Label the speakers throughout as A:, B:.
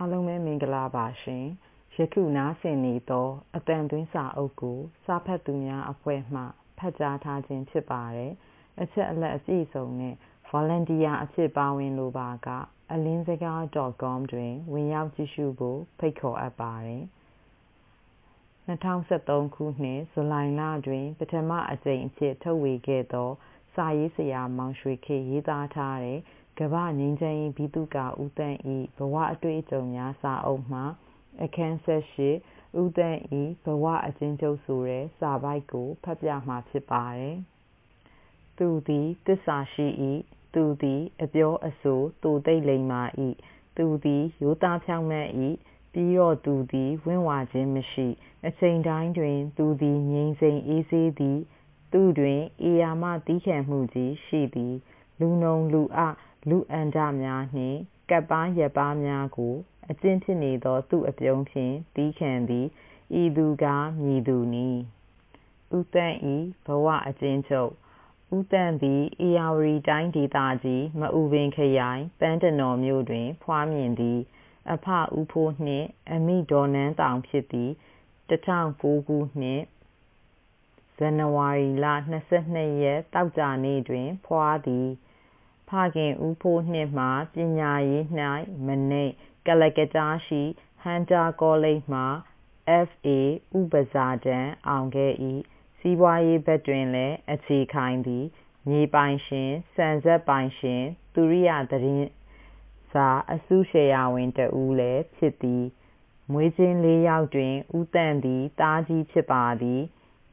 A: အားလုံးပဲမင်္ဂလာပါရှင်ယခုနားဆင်နေသောအတန်သွင်းစာအုပ်ကို စာဖတ်သူများအဖွဲ့မှဖတ်ကြားထားခြင်းဖြစ်ပါတယ်အချက်အလက်အပြည့်စုံနဲ့ volunteer အဖြစ်ပါဝင်လိုပါကအလင်းစကား .com တွင်ဝင်ရောက်ကြည့်ရှုဖို့ဖိတ်ခေါ်အပ်ပါတယ်2013ခုနှစ်ဇူလိုင်လတွင် ပထမအကြိမ်အဖြစ်ထုတ်ဝေခဲ့သော စာရေးဆရာမောင်ရွှေခေတ်ရေးသားထားတဲ့ ကမ္ဘာ့ငြိမ်းချမ်းရေး ဗိသုကာ ဦးသန့်၏ဘဝအတွေ့အကြုံများ စာအုပ်မှ အခန်း၁၈ဦးသန့်၏ဘဝအကျဉ်းချုပ်ဆိုတဲ့ စာပိုဒ်ကို ဖတ်ပြမှာ ဖြစ်ပါတယ်။သူသည် သစ္စာရှိ၏။သူသည် အပြောအဆို သိုသိပ်လိမ္မာ၏။သူသည် ရိုးသားဖြောင့်မတ်၏။ပြီးတော့ သူသည် ဝင့်ဝါခြင်းမရှိ။အချိန်တိုင်းတွင် သူသည် ငြိမ်စိမ်အေးဆေးသည်။သူတွင် ဧရာမသည်းခံမှုကြီးရှိသည်။လူနုံလူအ လူအန္တများနှင့် ကပ်ပါးရက်ပါးများကို အကျဉ်းဖြစ်နေသော သူ့အပြုံးဖြင့် သည်းခံသည် ဤသူကား မည်သူနည်းဦးသန့်၏ဘဝအကျဉ်းချုပ်ဦးသန့်သည် ဧရာဝတီတိုင်းဒေသကြီး မအူပင်ခရိုင်ပန်းတနော်မြို့တွင် ဖွားမြင်သည် အဖဦးဖိုးနှင့် အမိဒေါ်နန်းတောင်ဖြစ်သည်2009ခုနှစ်ဇန်နဝါရီလ22ရက်တောက်ကြနေ့တွင် ဖွားသည် ဖခင်ဦးဖိုးနှင့်မှပညာရေး၌မနိကလကကြားရှိဟန်တာကောလိပ်မှ F.A. ဥပဇာတန်းအောင်ခဲ့၏စီးပွားရေးဘက်တွင်လည်းအခြေခိုင်သည်မြေပိုင်ရှင်စံစက်ပိုင်ရှင် သူရိယသတင်းစာအစုရှယ်ယာဝင်တဦးလည်းဖြစ်သည်မွေးချင်းလေးယောက်တွင်ဦးတန့်သည်တားကြီးဖြစ်ပါသည်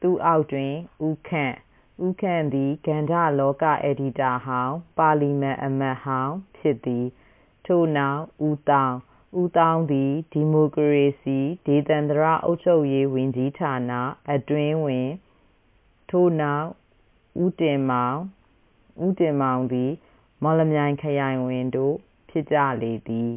A: သူအောက်တွင်ဦးခန့် ဦးခန့်သည်ကန္ဓလောကအယ်ဒီတာဟောင်းပါလီမန်အမတ်ဟောင်းဖြစ်သည်ထို့နောက်ဦးသောင်းဦးသောင်းသည်ဒီမိုကရေစီဒေသန္တရအုပ်ချုပ်ရေးဝန်ကြီးဌာနအတွင်းဝင်ထို့နောက်ဦးတင်မောင်ဦးတင်မောင်သည် မော်လမြိုင်ခရိုင်ဝင်တို့ဖြစ်ကြလေသည်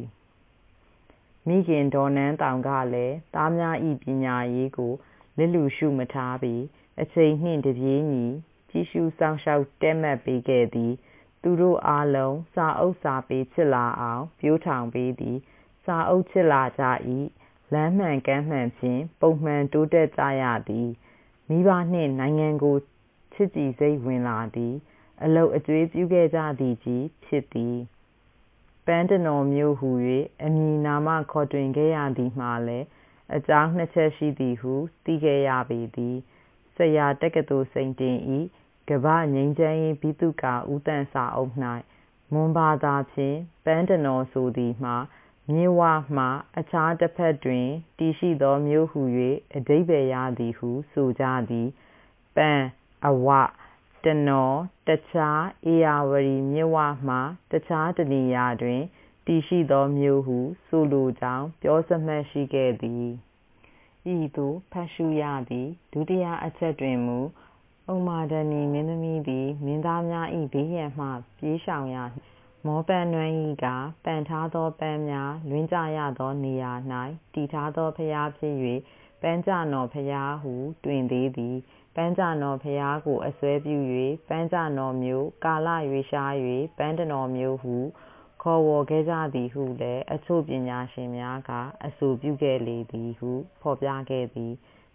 A: မိခင်ဒေါ်နန်းတောင်ကလည်းသားများ၏ပညာရေးကိုလစ်လျူရှုမထားပြီး အချိန်နှင့်တပြေးညီကြည့်ရှုစောင့်ရှောက်တည့်မတ်ပေးခဲ့သည် သူတို့အားလုံးစာအုပ်စာပေချစ်လာအောင်ပျိုးထောင်ပေးသည် စာအုပ်ချစ်လာကြ၏လမ်းမှန်ကမ်းမှန်ဖြင့်ပုံမှန်တိုးတက်ကြရသည်မိဘနှင့်နိုင်ငံကိုချစ်ကြည်စိတ်ဝင်လာသည် အလုပ်အကျွေးပြုခဲ့ကြသည်ကြီးဖြစ်သည်ပန်းတနော်မြို့ဟူ၍အမည်နာမခေါ်တွင်ခဲ့ရသည်မှာလည်းအကြောင်းနှစ်ချက်ရှိသည်ဟုသိခဲ့ရပေသည် ဆရာတက္ကသိုလ်စိန်တင်၏ကမ္ဘာ့ငြိမ်းချမ်းရေးဗိသုကာဦးသန့်စာအုပ်၌မွန်ဘာသာဖြင့်ပန်းတနော်ဆိုသည်မှာမြစ်ဝမှအခြားတစ်ဖက်တွင်တည်ရှိသောမြို့ဟူ၍အဓိပ္ပာယ်ရသည်ဟုဆိုကြသည်ပန်းအဝတနော်တခြားဧရာဝတီမြစ်ဝမှတခြားတနေရာတွင်တည်ရှိသောမြို့ဟုဆိုလိုကြောင်းပြောစမှတ်ရှိခဲ့သည် ဤသို့ဖတ်ရှုရသည် ဒုတိယအချက်တွင်မူဥမာဒဏီမင်းသမီးသည် မင်းသားများ၏ဘေးရန်မှ ပြေးရှောင်ရာမောပန်းနွမ်း၏ကပန်ထားသောပန်းများ လွင့်ကြရသောနေရာ၌တည်ထားသောဘုရားဖြစ်၍ပန်းကြနော်ဘုရားဟု တွင်သေးသည်ပန်းကြနော်ဘုရားကိုအစွဲပြု၍ပန်းကြနော်မျိုး ကာလရွေရှား၍ပန်းတနော်မျိုးဟု ခေါ်ဝေါ်ခဲ့ကြသည်ဟုလည်း အချို့ပညာရှင်များက အဆိုပြုခဲ့လေသည်ဟု ဖော်ပြခဲ့သည်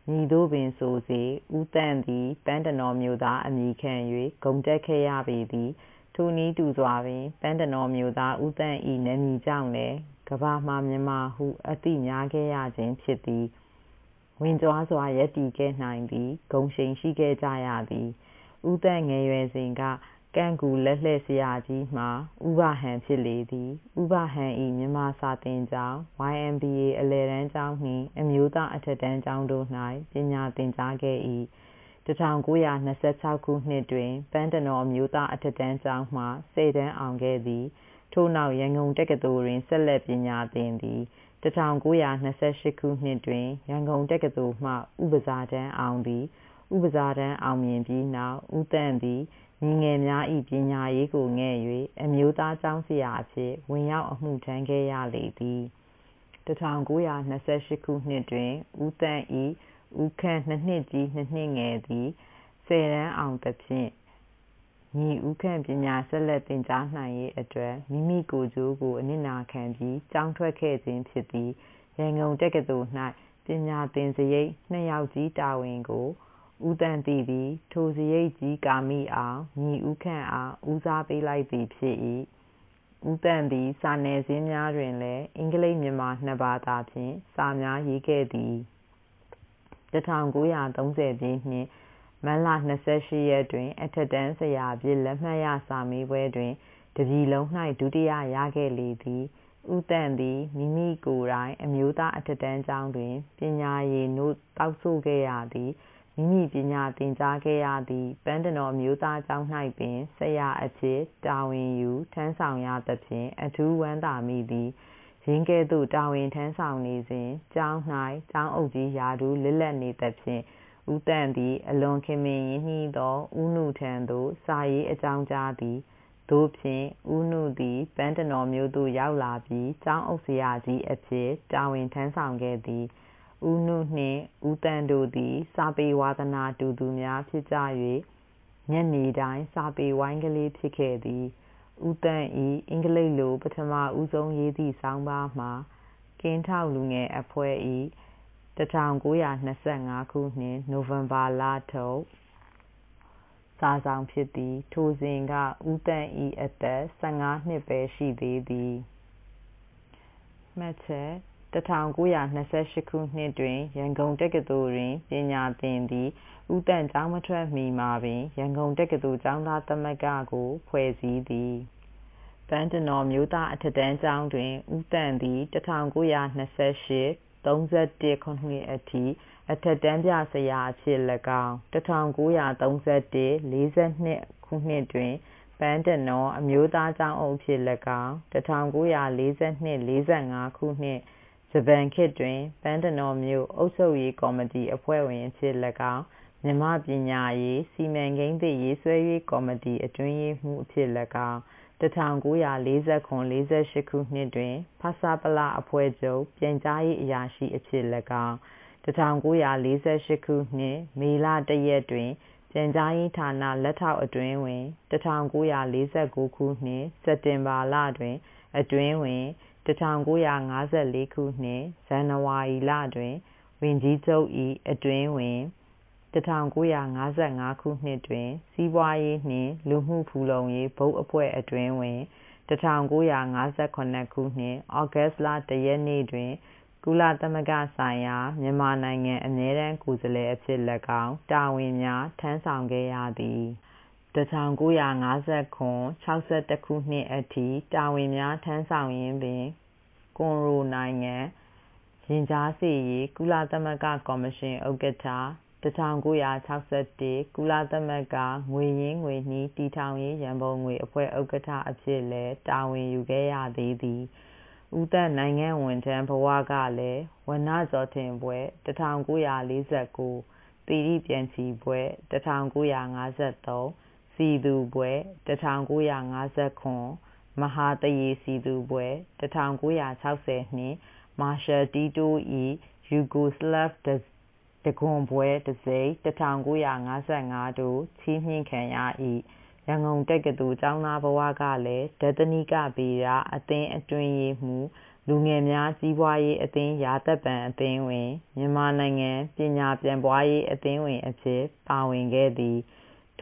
A: မည်သို့ပင်ဆိုစေ ဦးသန့်သည် ပန်းတနော်မျိုးသားအမည်ခံ၍ဂုဏ်တက်ခဲ့ရပေသည် ထိုနည်းတူစွာပင် ပန်းတနော်မျိုးသား ဦးသန့်၏နာမည်ကြောင့်လည်း ကမ္ဘာမှာ မြန်မာဟု အသိများခဲ့ရခြင်းဖြစ်သည် ဝင်ကြွားစွာ ရပ်တည်ခဲ့နိုင်သည် ဂုဏ်ရှိန်ရှိခဲ့ကြရသည် ဦးသန့်ငယ်ရွယ်စဉ်က ကန့်ကူလက်လှည့်ဆရာကြီးမှာဥပဟန်ဖြစ်လေသည်ဥပဟန်၏မြန်မာစာသင်ကျောင်း YMBA အလယ်တန်းကျောင်းနှင့်အမျိုးသားအထက်တန်းကျောင်းတို့၌ပညာသင်ကြားခဲ့၏1926ခုနှစ်တွင်ပန်းတနော်အမျိုးသားအထက်တန်းကျောင်းမှဆယ်တန်းအောင်ခဲ့သည်ထို့နောက်ရန်ကုန်တက္ကသိုလ်တွင်ဆက်လက်ပညာသင်သည်1928ခုနှစ်တွင်ရန်ကုန်တက္ကသိုလ်မှဥပစာတန်းအောင်သည် ဥပစာတန်းအောင်မြင်ပြီးနောက်ဦးသန့်သည်ညီငယ်များ၏ပညာရေးကိုငဲ့၍အမျိုးသားကျောင်းဆရာအဖြစ်ဝင်ရောက်အမှုထမ်းခဲ့ရလေသည်1928ခုနှစ်တွင်ဦးသန့်၏ဦးခန့်နှစ်နှစ်ကြီးနှစ်နှစ်ငယ်သည်ဆယ်တန်းအောင်သဖြင့်ညီဦးခန့်ပညာဆက်လက်သင်ကြားနိုင်ရေးအတွက်မိမိကိုယ်ကျိုးကိုအနစ်နာခံပြီးကျောင်းထွက်ခဲ့ခြင်းဖြစ်သည်ရန်ကုန်တက္ကသိုလ်၌ပညာသင်စရိတ်နှစ်ယောက်ကြီးတာဝန်ကို ဦးသန့်သိသည် ထိုစရိတ်ကြီးကာမိအောင်ညီဦးခန့်အားဦးစားပေးလိုက်သည်ဖြစ်၏ဦးသန့်သည် စာနယ်ဇင်းများတွင်လည်းအင်္ဂလိပ်မြန်မာနှစ်ဘာသာဖြင့်စာများရေးခဲ့သည်1930ပြည့်နှစ်မတ်လ28ရက်တွင် အထက်တန်းဆရာအဖြစ်လက်မှတ်ရစာမေးပွဲတွင်တပြည်လုံး၌ဒုတိယရခဲ့လေသည်ဦးသန့်သည်မိမိကိုယ်တိုင် အမျိုးသားအထက်တန်းကျောင်းတွင်ပညာရည်နို့သောက်စို့ခဲ့ရသည် မိမိပညာသင်ကြားခဲ့ရသည့်ပန်းတနော်အမျိုးသားကျောင်း၌ပင်ဆရာအဖြစ်တာဝန်ယူထမ်းဆောင်ရသဖြင့်အထူးဝမ်းသာမိသည်ယင်းကဲ့သို့တာဝန်ထမ်းဆောင်နေစဉ်ကျောင်း၌ကျောင်းအုပ်ကြီးရာထူးလစ်လပ်နေသဖြင့်ဦးသန့်သည်အလွန်ခင်မင်ရင်းနှီးသောဦးနုထံသို့စာရေးအကြောင်းကြားသည်သို့ဖြင့်ဦးနုသည်ပန်းတနော်မြို့သို့ရောက်လာပြီးကျောင်းအုပ်ဆရာကြီးအဖြစ်တာဝန်ထမ်းဆောင်ခဲ့သည် ဦးနုနှင့်ဦးသန့်တို့သည် စာပေဝါသနာတူသူများဖြစ်ကြ၍ညနေတိုင်းစာပေဝိုင်းကလေးဖြစ်ခဲ့သည်ဦးသန့်၏အင်္ဂလိပ်လို ပထမဦးဆုံးရေးသည့်ဆောင်းပါးမှာ ကင်းထောက်လူငယ်အဖွဲ့၏1925 ခုနှစ် နိုဝင်ဘာလထုတ် စာစောင်ဖြစ်သည် ထိုစဉ်က ဦးသန့်၏အသက် 15 နှစ်ပဲရှိသေးသည်မှတ်ချက် 1928ခုနှစ်တွင်ရန်ကုန်တက္ကသိုလ်တွင်ပညာသင်သည်ဦးသန့်ကျောင်းမထွက်မီမှာပင်ရန်ကုန်တက္ကသိုလ်ကျောင်းသားသမဂ္ဂကိုဖွဲ့စည်းသည်ပန်းတနော်မြို့သားအထက်တန်းကျောင်းတွင်ဦးသန့်သည်1928 31ခုနှစ်အထိအထက်တန်းပြဆရာအဖြစ်၎င်း1931 42ခုနှစ်တွင်ပန်းတနော်အမျိုးသားကျောင်းအုပ်ဖြစ်၎င်း1942 45ခုနှစ် ဂျပန်ခေတ်တွင် ပန်းတနော်မြို့အုပ်ချုပ်ရေးကော်မတီအဖွဲ့ဝင်အဖြစ်၎င်း မြန်မာပညာရေးစီမံကိန်းသစ်ရေးဆွဲရေးကော်မတီအတွင်းရေးမှူးအဖြစ်၎င်း 1947-48 ခုနှစ်တွင် ဖဆပလအဖွဲ့ချုပ် ပြန်ကြားရေးအရာရှိအဖြစ်၎င်း 1948 ခုနှစ် မေလ 1 ရက်တွင် ပြန်ကြားရေးဌာန လက်ထောက်အတွင်းဝင်1949 ခုနှစ် စက်တင်ဘာလတွင် အတွင်းဝင် 1954 ခုနှစ် ဇန်နဝါရီလတွင် ဝန်ကြီးချုပ်၏အတွင်းဝင်1955 ခုနှစ်တွင် စီးပွားရေးနှင့် လူမှုဖူလုံရေး ဘုတ်အဖွဲ့အတွင်းဝင်1958ခုနှစ်ဩဂတ်လ 1 ရက်နေ့တွင် ကုလသမဂ္ဂဆိုင်ရာ မြန်မာနိုင်ငံ အမြဲတမ်းကိုယ်စားလှယ်အဖြစ်၎င်း တာဝန်များ ထမ်းဆောင်ခဲ့ရသည် 1959 61 ခုနှစ်အထိ တာဝန်များထမ်းဆောင်ရင်းပင် ကွန်ရိုနိုင်ငံ ရင်ကြားစေ့ရေး ကုလသမဂ္ဂကော်မရှင် ဥက္ကဋ္ဌ 1961 ကုလသမဂ္ဂ ငွေရင်းငွေနှီး တည်ထောင်ရေး ရန်ပုံငွေအဖွဲ့ ဥက္ကဋ္ဌအဖြစ်လည်း တာဝန်ယူခဲ့ရသေးသည် ဦးသန့်နိုင်ငံဝန်ထမ်းဘဝကလည်း ဝဏ္ဏဇော်ထင်ဘွဲ့ 1949 သီရိပြန်ချီဘွဲ့ 1953 စီသူဘွဲ့1959မဟာသရေစီသူဘွဲ့1960နှင့် မာရှယ်တီးတိုး၏ယူဂိုစလဗ်တခွန်ဘွဲ့တံဆိပ်1955တို့ ချီးမြှင့်ခံရ၏ရန်ကုန်တက္ကသိုလ်ကျောင်းသားဘဝကလည်း ဒဿနိကဗေဒအသင်းအတွင်းရေးမှူး လူငယ်များစီးပွားရေးအသင်းရာသက်ပန်အသင်းဝင် မြန်မာနိုင်ငံပညာပြန့်ပွားရေးအသင်းဝင်အဖြစ် ပါဝင်ခဲ့သည်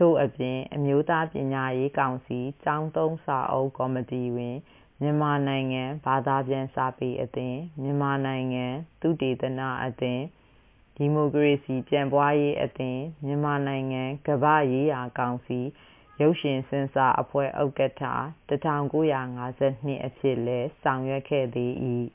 A: ထို့အပြင် အမျိုးသားပညာရေးကောင်စီ ကျောင်းသုံးစာအုပ်ကော်မတီတွင် မြန်မာနိုင်ငံ ဘာသာပြန်စာပေအသင်း မြန်မာနိုင်ငံ သုတေသနအသင်း ဒီမိုကရေစီပြန့်ပွားရေးအသင်း မြန်မာနိုင်ငံ ကမ္ဘာ့ရေးရာကောင်စီ ရုပ်ရှင်ဆင်ဆာအဖွဲ့ ဥက္ကဋ္ဌ1952အဖြစ်လည်း ဆောင်ရွက်ခဲ့သေး၏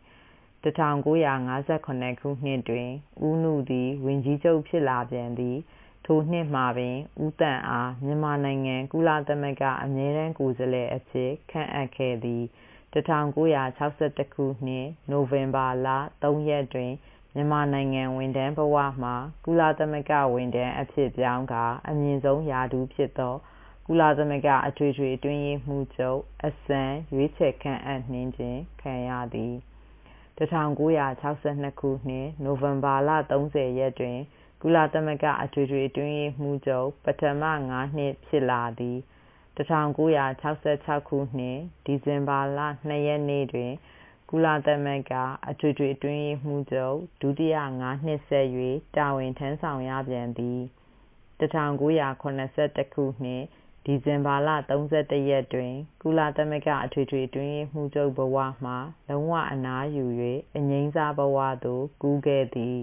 A: 1958ခုနှစ်တွင် ဦးနုသည် ဝန်ကြီးချုပ်ဖြစ်လာပြန်သည် ထိုနှစ်မှာပင် ဦးသန့်အား မြန်မာနိုင်ငံ ကုလသမဂ္ဂ အမြဲတမ်းကိုယ်စားလှယ်အဖြစ် ခန့်အပ်ခဲ့သည် 1961 ခုနှစ် နိုဝင်ဘာလ 3 ရက်တွင် မြန်မာနိုင်ငံ ဝန်ထမ်းဘဝမှ ကုလသမဂ္ဂဝန်ထမ်းအဖြစ်ပြောင်းကာ အမြင့်ဆုံးရာထူးဖြစ်သော ကုလသမဂ္ဂ အထွေထွေအတွင်းရေးမှူးချုပ်အဆင့်ရွေးချယ်ခန့်အပ်နှင့်ခြင်း ခံရသည် 1962 ခုနှစ် နိုဝင်ဘာလ 30 ရက်တွင် ကုလသမဂ္ဂအထွေထွေအတွင်းရေးမှူးချုပ်ပထမ5နှစ်ဖြစ်လာသည်1966ခုနှစ်ဒီဇင်ဘာလ2ရက်နေ့တွင် ကုလသမဂ္ဂအထွေထွေအတွင်းရေးမှူးချုပ်ဒုတိယငါးနှစ်ဆက်၍တာဝန်ထမ်းဆောင်ရပြန်သည်1981ခုနှစ်ဒီဇင်ဘာလ31ရက်တွင် ကုလသမဂ္ဂအထွေထွေအတွင်းရေးမှူးချုပ်ဘဝမှ လုံးဝအနားယူ၍အငြိမ်းစားဘဝသို့ကူးခဲ့သည်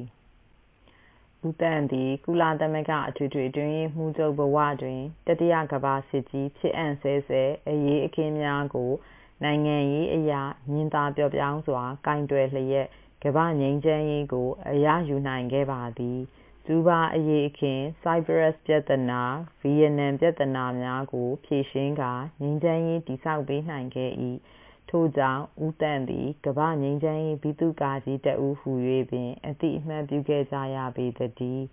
A: ဦးသန့်သည်ကုလသမဂ္ဂအထွေထွေအတွင်းရေးမှူးချုပ်ဘဝတွင်တတိယကမ္ဘာစစ်ကြီးဖြစ်အံ့ဆဲဆဲအရေးအခင်းများကို နိုင်ငံရေးအရမြင်သာပျော့ပျောင်းစွာကိုင်တွယ်လျက်ကမ္ဘာ့ငြိမ်းချမ်းရေးကို အရယူနိုင်ခဲ့ပါသည်ကျူးဘားအရေးအခင်းဆိုက်ပရပ်စ်ပြဿနာဗီယက်နမ်ပြဿနာများကို ဖြေရှင်းကာငြိမ်းချမ်းရေးတည်ဆောက်ပေးနိုင်ခဲ့၏ ထို့ကြောင့်ဦးသန့်သည်ကမ္ဘာ့ငြိမ်းချမ်းရေးဗိသုကာကြီးတစ်ဦးဟူ၍ပင်အသိအမှတ်ပြုခဲ့ကြရပေသတည်း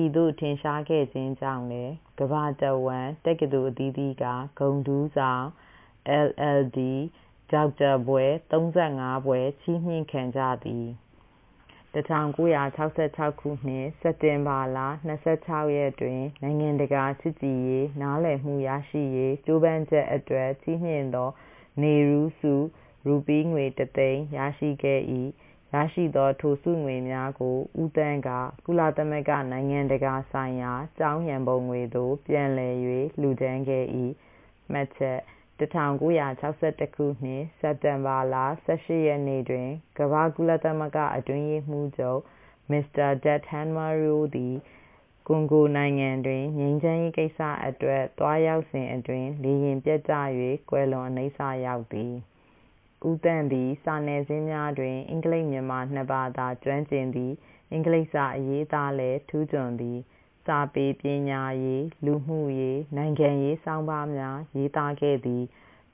A: ဤသို့ထင်ရှားခဲ့ခြင်းကြောင့်လည်းကမ္ဘာတစ်ဝှမ်းတက္ကသိုလ်အသီးသီးကဂုဏ်ထူးဆောင် LL.D. ဒေါက်တာဘွဲ့35ဘွဲ့ချီးမြှင့်ခံကြသည်1966ခုနှစ်စက်တင်ဘာလ26ရက်တွင်နိုင်ငံတကာချစ်ကြည်ရေးနားလည်မှုရရှိရေးကြိုးပမ်းချက်အတွက်ချီးမြှင့်သော နေရူးဆုရူပီးငွေတစ်သိန်းရရှိခဲ့၏ရရှိသောထိုဆုငွေများကို ဦးသန့်ကကုလသမဂ္ဂနိုင်ငံတကာဆိုင်ရာကျောင်းရန်ပုံငွေသို့ ပြန်လည်၍လှူဒါန်းခဲ့၏မှတ်ချက်1961 ခုနှစ် စက်တင်ဘာလ 18 ရက်နေ့တွင် ကမ္ဘာ့ကုလသမဂ္ဂအတွင်းရေးမှူးချုပ် မစ္စတာဒက်ဟန်မာရိုးသည် ကွန်ဂိုနိုင်ငံတွင် ငြိမ်းချမ်းရေးကိစ္စအတွက် သွားရောက်စဉ်အတွင်း လေယာဉ်ပျက်ကျ၍ကွယ်လွန်အနိစ္စရောက်သည် ဦးသန့်သည် စာနယ်ဇင်းများတွင် အင်္ဂလိပ်မြန်မာ နှစ်ဘာသာ ကျွမ်းကျင်သည် အင်္ဂလိပ်စာအရေးသားလည်း ထူးချွန်သည် စာပေပညာရေး လူမှုရေး နိုင်ငံရေးဆောင်းပါးများ ရေးသားခဲ့သည်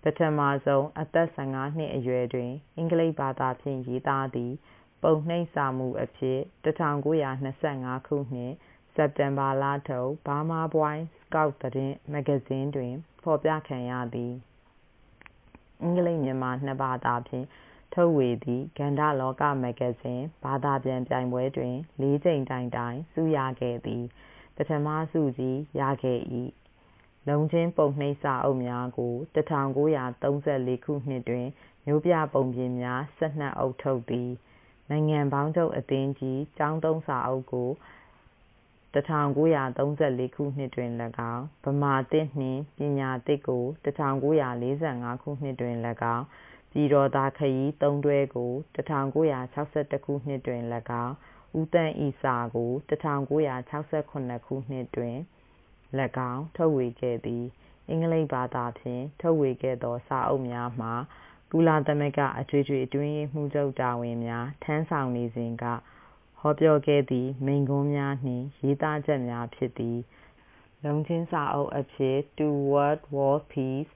A: ပထမဆုံး အသက်15နှစ်အရွယ်တွင် အင်္ဂလိပ်ဘာသာဖြင့် ရေးသားသည်ပုံနှိပ်စာမူအဖြစ်1925ခုနှစ် စက်တင်ဘာလထုတ် Burma Boy Scout သတင်းမဂ္ဂဇင်းတွင် ဖော်ပြခံရသည်အင်္ဂလိပ်မြန်မာနှစ်ဘာသာဖြင့်ထုတ်ဝေသည့်ကန္ဓလောကမဂ္ဂဇင်းဘာသာပြန်ပြိုင်ပွဲတွင်လေးကြိမ်တိုင်တိုင်ဆုရခဲ့သည်ပထမဆုကြီးရခဲ့၏လုံးချင်းပုံနှိပ်စာအုပ်များကို1934ခုနှစ်တွင်မြို့ပြပုံပြင်များ12အုပ်ထုတ်သည်နိုင်ငံပေါင်းချုပ်အသင်းကြီးကျောင်းသုံးစာအုပ်ကို 1934ခုနှစ်တွင်၎င်း ဗမာသစ်နှင့် ပညာသစ်ကို1945ခုနှစ်တွင်၎င်း ပြည်တော်သာခရီးသုံးတွဲကို1961ခုနှစ်တွင်၎င်း ဦးသန့်ဤစာကို1968ခုနှစ်တွင်၎င်း ထုတ်ဝေခဲ့သည် အင်္ဂလိပ်ဘာသာဖြင့် ထုတ်ဝေခဲ့သော စာအုပ်များမှာ ကုလသမဂ္ဂ အထွေထွေအတွင်းရေးမှူးချုပ် တာဝန်များ ထမ်းဆောင်နေစဉ်က ဟောပြောခဲ့သည့်မိန့်ခွန်းများနှင့်ရေးသားချက်များဖြစ်သည်လုံးချင်းစာအုပ်အဖြစ် Toward World Peace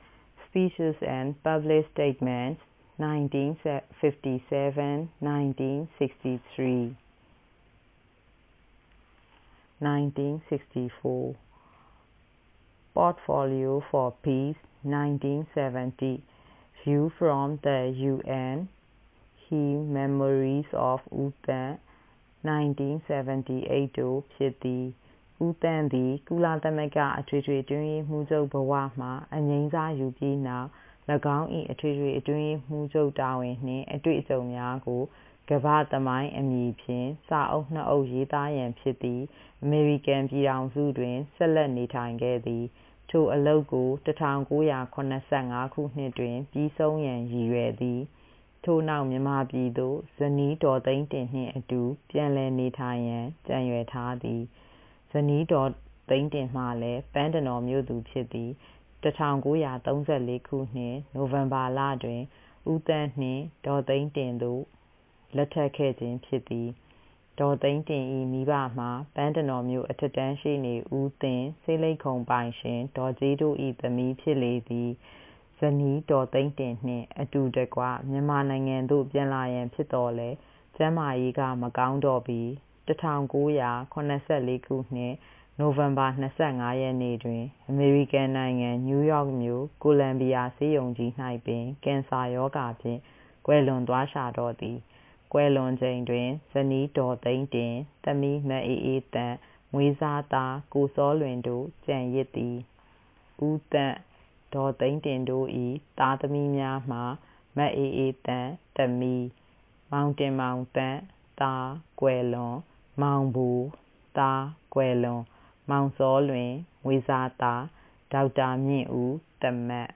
A: Speeches and Public Statements 1957-1963 1964 Portfolio for Peace 1970 View from the UN He Memories of U Thant 1978တို့ ဖြစ်သည် ဦးသန့်သည် ကုလသမဂ္ဂ အထွေထွေအတွင်းရေးမှူးချုပ်ဘဝမှ အငြိမ်းစားယူပြီးနောက်၎င်း၏အထွေထွေအတွင်းရေးမှူးချုပ်တာဝန်နှင့် အတွေ့အကြုံများကို ကမ္ဘာ့သမိုင်းအမည်ဖြင့် စာအုပ်နှစ်အုပ်ရေးသားရန်ဖြစ်သည်အမေရိကန်ပြည်ထောင်စုတွင် ဆက်လက်နေထိုင်ခဲ့သည် ထိုအလုပ်ကို 1985ခုနှစ်တွင် ပြီးဆုံးရန် ရည်ရွယ်သည် ထိုနောက်မြန်မာပြည်သို့ဇနီးဒေါ်သိန်းတင်နှင့်အတူ ပြန်လည်နေထိုင်ရန်ကြံရွယ်ထားသည်ဇနီးဒေါ်သိန်းတင်မှလည်းပန်းတနော်မြို့သူဖြစ်သည်1934ခုနှစ်နိုဝင်ဘာလတွင်ဦးသန့်နှင့်ဒေါ်သိန်းတင်တို့လက်ထပ်ခဲ့ခြင်းဖြစ်သည်ဒေါ်သိန်းတင်၏မိဘမှာပန်းတနော်မြို့အထက်တန်းရှေ့နေဦးသင်ဆေးလိပ်ခုံပိုင်ရှင်ဒေါ်ကြေးတို့၏သမီးဖြစ်လေသည် ဇနီးဒေါ်သိန်းတင်နှင့် အတူတကွမြန်မာနိုင်ငံသို့ ပြန်လာရန်ဖြစ်သော်လည်း ကျန်းမာရေးက မကောင်းတော့ပြီး1984ခုနှစ် နိုဝင်ဘာ 25 ရက်နေ့တွင် အမေရိကန်နိုင်ငံ နယူးယောက်မြို့ ကိုလံဘီယာဆေးရုံကြီး၌ပင် ကင်ဆာရောဂါဖြင့် ကွယ်လွန်သွားရှာတော့သည် ကွယ်လွန်ချိန်တွင် ဇနီးဒေါ်သိန်းတင် သမီးမအေးအေးသန့် မွေးစားသား ကိုစောလွင်တို့ ကျန်ရစ်သည် ဦးသန့် ဒေါ်သိန်းတင်တို့၏သားသမီးများမှာမအေးအေးသန့်သမီးမောင်တင်မောင်သန့်သားကွယ်လွန်မောင်ဘူသားကွယ်လွန်မောင်စောလွင်ဝေဇာသားဒေါက်တာမြင့်ဦးသမတ်